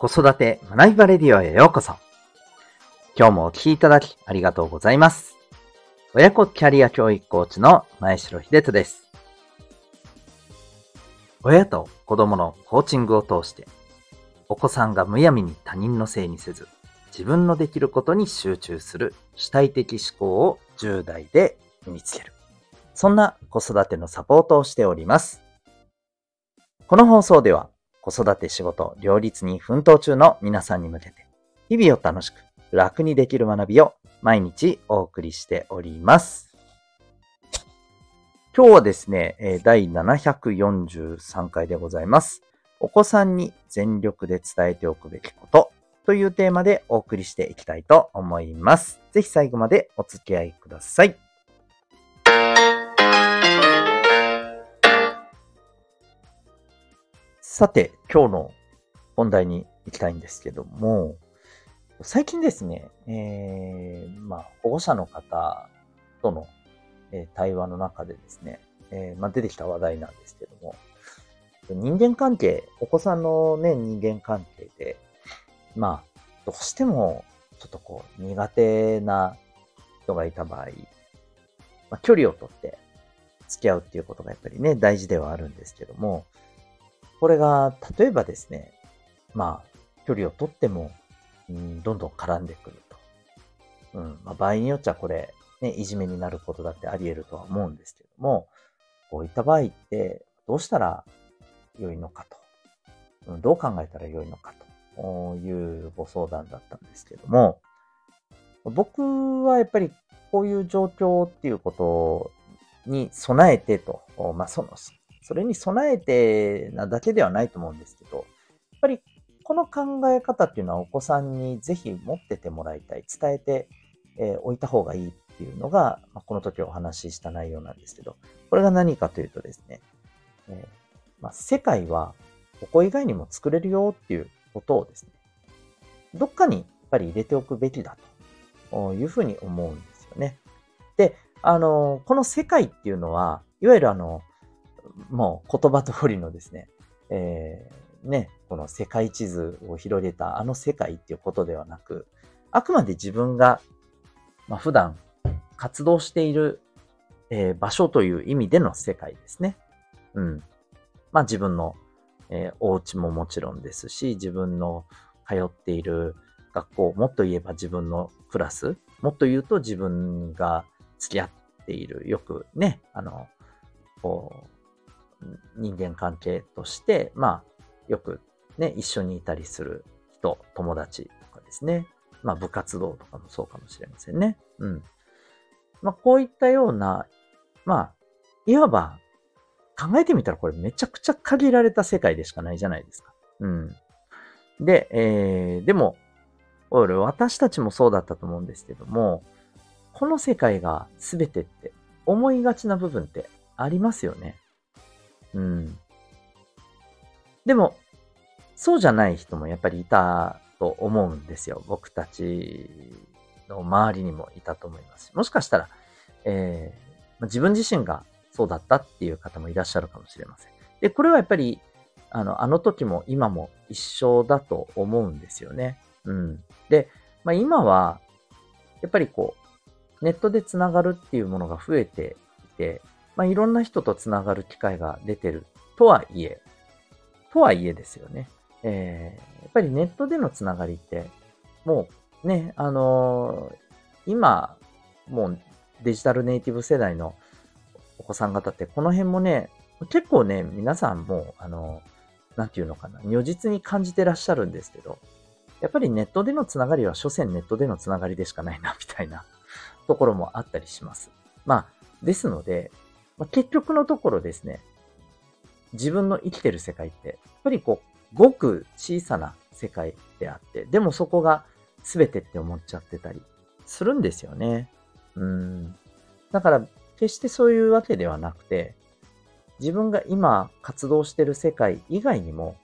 子育て学びバレディオへようこそ。今日もお聴きいただきありがとうございます。親子キャリア教育コーチの前城秀人です。親と子供のコーチングを通して、お子さんがむやみに他人のせいにせず、自分のできることに集中する主体的思考を10代で身につける。そんな子育てのサポートをしております。この放送では、子育て仕事両立に奮闘中の皆さんに向けて、日々を楽しく楽にできる学びを毎日お送りしております。今日はですね、第743回でございます。お子さんに全力で伝えておくべきことというテーマでお送りしていきたいと思います。ぜひ最後までお付き合いください。さて、今日の本題に行きたいんですけども、最近ですね、えー、まあ、保護者の方との、えー、対話の中でですね、えー、まあ、出てきた話題なんですけども、人間関係、お子さんのね、人間関係で、まあ、どうしても、ちょっとこう、苦手な人がいた場合、まあ、距離をとって付き合うっていうことがやっぱりね、大事ではあるんですけども、これが、例えばですね、まあ、距離をとっても、うん、どんどん絡んでくると。うんまあ、場合によっちゃこれ、ね、いじめになることだってあり得るとは思うんですけども、こういった場合って、どうしたら良いのかと。うん、どう考えたら良いのかというご相談だったんですけども、僕はやっぱりこういう状況っていうことに備えてと、まあ、そのそれに備えてなだけではないと思うんですけど、やっぱりこの考え方っていうのはお子さんにぜひ持っててもらいたい、伝えて、えー、いた方がいいっていうのが、まあ、この時お話しした内容なんですけど、これが何かというとですね、えー、まあ、世界はここ以外にも作れるよっていうことをですね、どっかにやっぱり入れておくべきだというふうに思うんですよね。で、あの、この世界っていうのは、いわゆるあの、もう言葉通りのですね、えー、ね、この世界地図を広げたあの世界っていうことではなく、あくまで自分が、まあ、普段活動している、えー、場所という意味での世界ですね。うん。まあ自分の、えー、お家ももちろんですし、自分の通っている学校、もっと言えば自分のクラス、もっと言うと自分が付き合っている、よくね、あの、こ、人間関係として、まあ、よくね、一緒にいたりする人、友達とかですね。まあ、部活動とかもそうかもしれませんね。うん。まあ、こういったような、まあ、いわば、考えてみたらこれめちゃくちゃ限られた世界でしかないじゃないですか。うん。で、えー、でも、私たちもそうだったと思うんですけども、この世界が全てって思いがちな部分ってありますよね。うん。でも、そうじゃない人もやっぱりいたと思うんですよ。僕たちの周りにもいたと思います。もしかしたら、えー、自分自身がそうだったっていう方もいらっしゃるかもしれません。で、これはやっぱり、あの、あの時も今も一緒だと思うんですよね。うん。で、まあ、今は、やっぱりこう、ネットでつながるっていうものが増えていて、まあ、いろんな人とつながる機会が出てるとはいえ、とはいえですよね。えー、やっぱりネットでのつながりって、もうね、あのー、今、もうデジタルネイティブ世代のお子さん方って、この辺もね、結構ね、皆さんも、あのー、なんていうのかな、如実に感じてらっしゃるんですけど、やっぱりネットでのつながりは、所詮ネットでのつながりでしかないな、みたいなところもあったりします。まあ、ですので、まあ、結局のところですね、自分の生きてる世界って、やっぱりこう、ごく小さな世界であって、でもそこが全てって思っちゃってたりするんですよね。うん。だから、決してそういうわけではなくて、自分が今活動してる世界以外にも、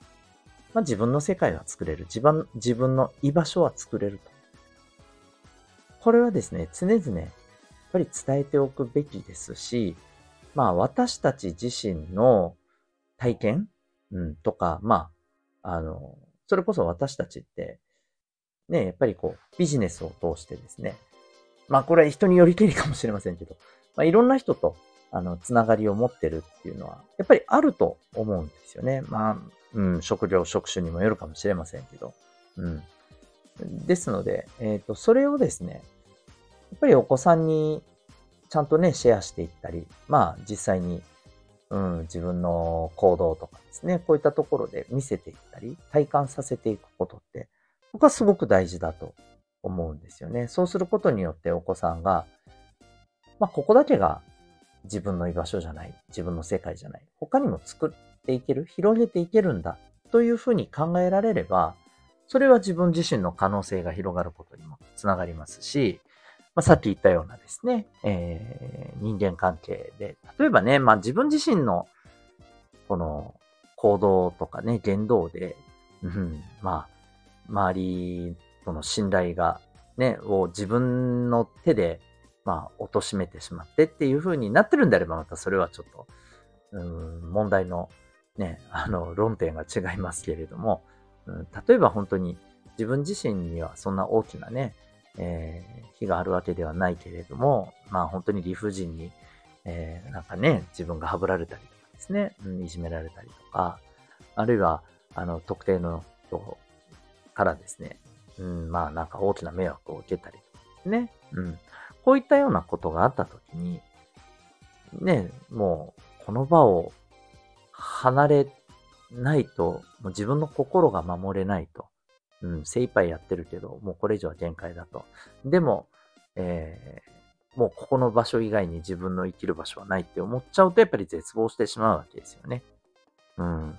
まあ、自分の世界は作れる。自分、自分の居場所は作れると。これはですね、常々、やっぱり伝えておくべきですし、まあ私たち自身の体験、うん、とか、まあ、あの、それこそ私たちって、ね、やっぱりこう、ビジネスを通してですね、まあこれは人によりけりかもしれませんけど、まあいろんな人と、あの、つながりを持ってるっていうのは、やっぱりあると思うんですよね。まあ、うん、食料、職種にもよるかもしれませんけど。うん。ですので、えっ、ー、と、それをですね、やっぱりお子さんにちゃんとね、シェアしていったり、まあ実際に、うん、自分の行動とかですね、こういったところで見せていったり、体感させていくことって、僕はすごく大事だと思うんですよね。そうすることによってお子さんが、まあここだけが自分の居場所じゃない、自分の世界じゃない、他にも作っていける、広げていけるんだというふうに考えられれば、それは自分自身の可能性が広がることにもつながりますし、まあ、さっき言ったようなですね、えー、人間関係で、例えばね、まあ自分自身の、この行動とかね、言動で、うん、まあ、周りとの信頼が、ね、を自分の手で、まあ、貶めてしまってっていう風になってるんであれば、またそれはちょっと、うん、問題の、ね、あの、論点が違いますけれども、うん、例えば本当に自分自身にはそんな大きなね、えー、非があるわけではないけれども、まあ本当に理不尽に、えー、なんかね、自分がはぶられたりとかですね、うん、いじめられたりとか、あるいは、あの、特定の人からですね、うん、まあなんか大きな迷惑を受けたりとかですね、うん。こういったようなことがあったときに、ね、もう、この場を離れないと、もう自分の心が守れないと。うん、精一杯やってるけど、もうこれ以上は限界だと。でも、えー、もうここの場所以外に自分の生きる場所はないって思っちゃうと、やっぱり絶望してしまうわけですよね。うん。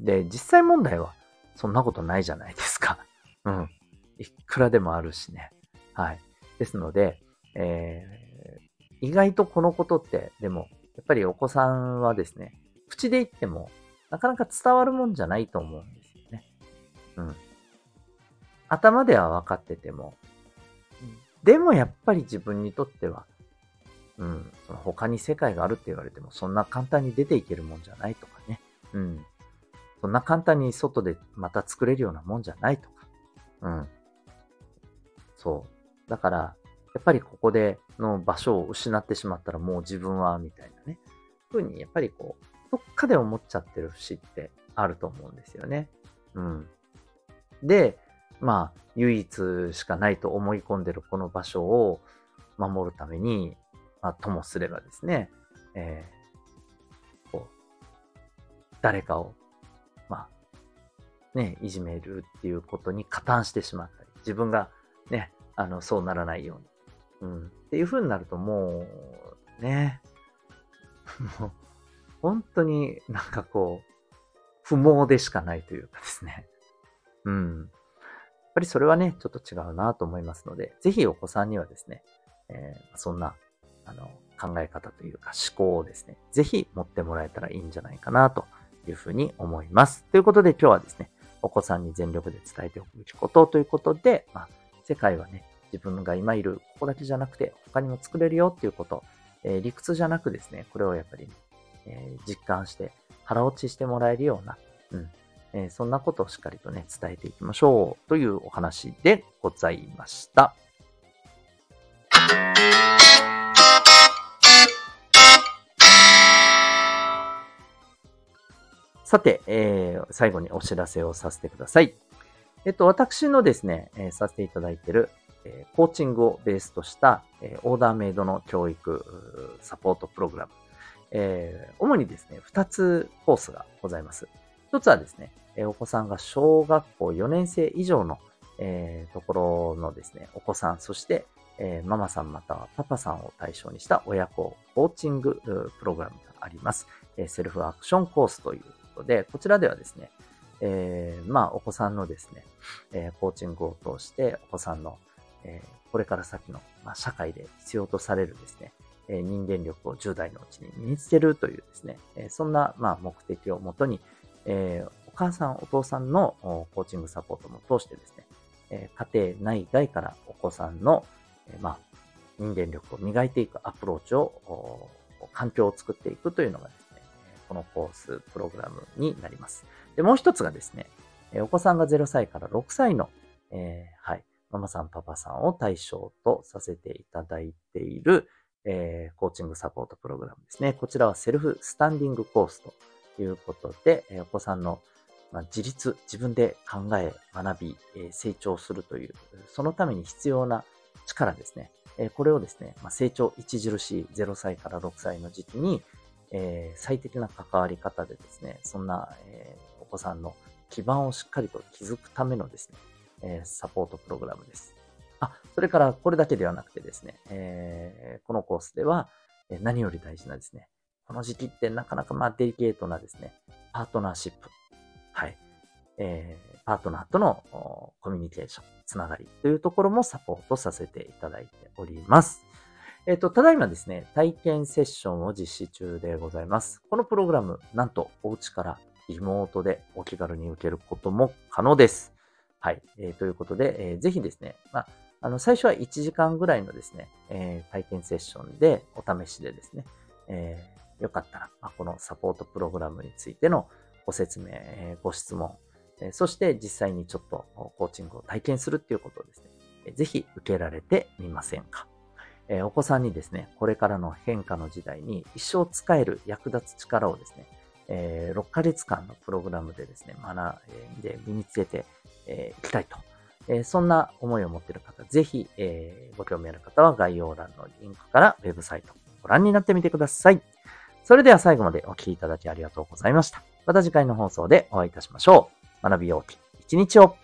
で、実際問題は、そんなことないじゃないですか。うん。いくらでもあるしね。はい。ですので、えー、意外とこのことって、でも、やっぱりお子さんはですね、口で言っても、なかなか伝わるもんじゃないと思うんです。うん。頭では分かってても、でもやっぱり自分にとっては、うん、その他に世界があるって言われても、そんな簡単に出ていけるもんじゃないとかね。うん。そんな簡単に外でまた作れるようなもんじゃないとか。うん。そう。だから、やっぱりここでの場所を失ってしまったらもう自分は、みたいなね。ふうに、やっぱりこう、どっかで思っちゃってる節ってあると思うんですよね。うん。で、まあ、唯一しかないと思い込んでるこの場所を守るために、まあ、ともすればですね、えー、こう、誰かを、まあ、ね、いじめるっていうことに加担してしまったり、自分がね、あの、そうならないように。うん。っていう風になるともう、ね、もう、本当になんかこう、不毛でしかないというかですね。うん。やっぱりそれはね、ちょっと違うなと思いますので、ぜひお子さんにはですね、えー、そんな、あの、考え方というか思考をですね、ぜひ持ってもらえたらいいんじゃないかなというふうに思います。ということで今日はですね、お子さんに全力で伝えておくべきことということで、まあ、世界はね、自分が今いるここだけじゃなくて他にも作れるよっていうこと、えー、理屈じゃなくですね、これをやっぱり、ね、えー、実感して腹落ちしてもらえるような、うん、えー、そんなことをしっかりとね、伝えていきましょうというお話でございました。さて、えー、最後にお知らせをさせてください。えっと、私のですね、えー、させていただいている、えー、コーチングをベースとした、えー、オーダーメイドの教育サポートプログラム。えー、主にですね、2つコースがございます。1つはですね、お子さんが小学校4年生以上の、えー、ところのですね、お子さん、そして、えー、ママさんまたはパパさんを対象にした親子コーチングプログラムがあります。えセルフアクションコースということで、こちらではですね、えー、まあ、お子さんのですね、えコーチングを通して、お子さんの、えこれから先の、まあ、社会で必要とされるですね、え人間力を10代のうちに身につけるというですね、えそんな、まあ、目的をもとに、えお母さん、お父さんのコーチングサポートも通してですね、え家庭内外からお子さんの、えまあ、人間力を磨いていくアプローチを、環境を作っていくというのがですね、このコースプログラムになります。で、もう一つがですね、お子さんが0歳から6歳の、えー、はい、ママさん、パパさんを対象とさせていただいている、えー、コーチングサポートプログラムですね。こちらはセルフスタンディングコースということで、お子さんの、自立、自分で考え、学び、成長するという、そのために必要な力ですね。これをですね、成長著しい0歳から6歳の時期に、最適な関わり方でですね、そんな、お子さんの基盤をしっかりと築くためのですね、サポートプログラムです。あ、それからこれだけではなくてですね、このコースでは、何より大事なですね、この時期ってなかなかまあデリケートなですね、パートナーシップ。はい。えー、パートナーとのコミュニケーション、つながりというところもサポートさせていただいております。えっ、と、ただいまですね、体験セッションを実施中でございます。このプログラム、なんとお家からリモートでお気軽に受けることも可能です。はい。えー、ということで、えー、ぜひですね、まあ、あの、最初は1時間ぐらいのですね、えー、体験セッションで、お試しでですね、えー、よかったら、まあ、このサポートプログラムについてのご説明、ご質問、そして実際にちょっとコーチングを体験するっていうことをですね、ぜひ受けられてみませんか。お子さんにですね、これからの変化の時代に一生使える役立つ力をですね、え6ヶ月間のプログラムでですね、学んで身につけてい、きたいと。えそんな思いを持っている方、ぜひ、えご興味ある方は概要欄のリンクからウェブサイトご覧になってみてください。それでは最後までお聴きいただきありがとうございました。また次回の放送でお会いいたしましょう。学びようき一日を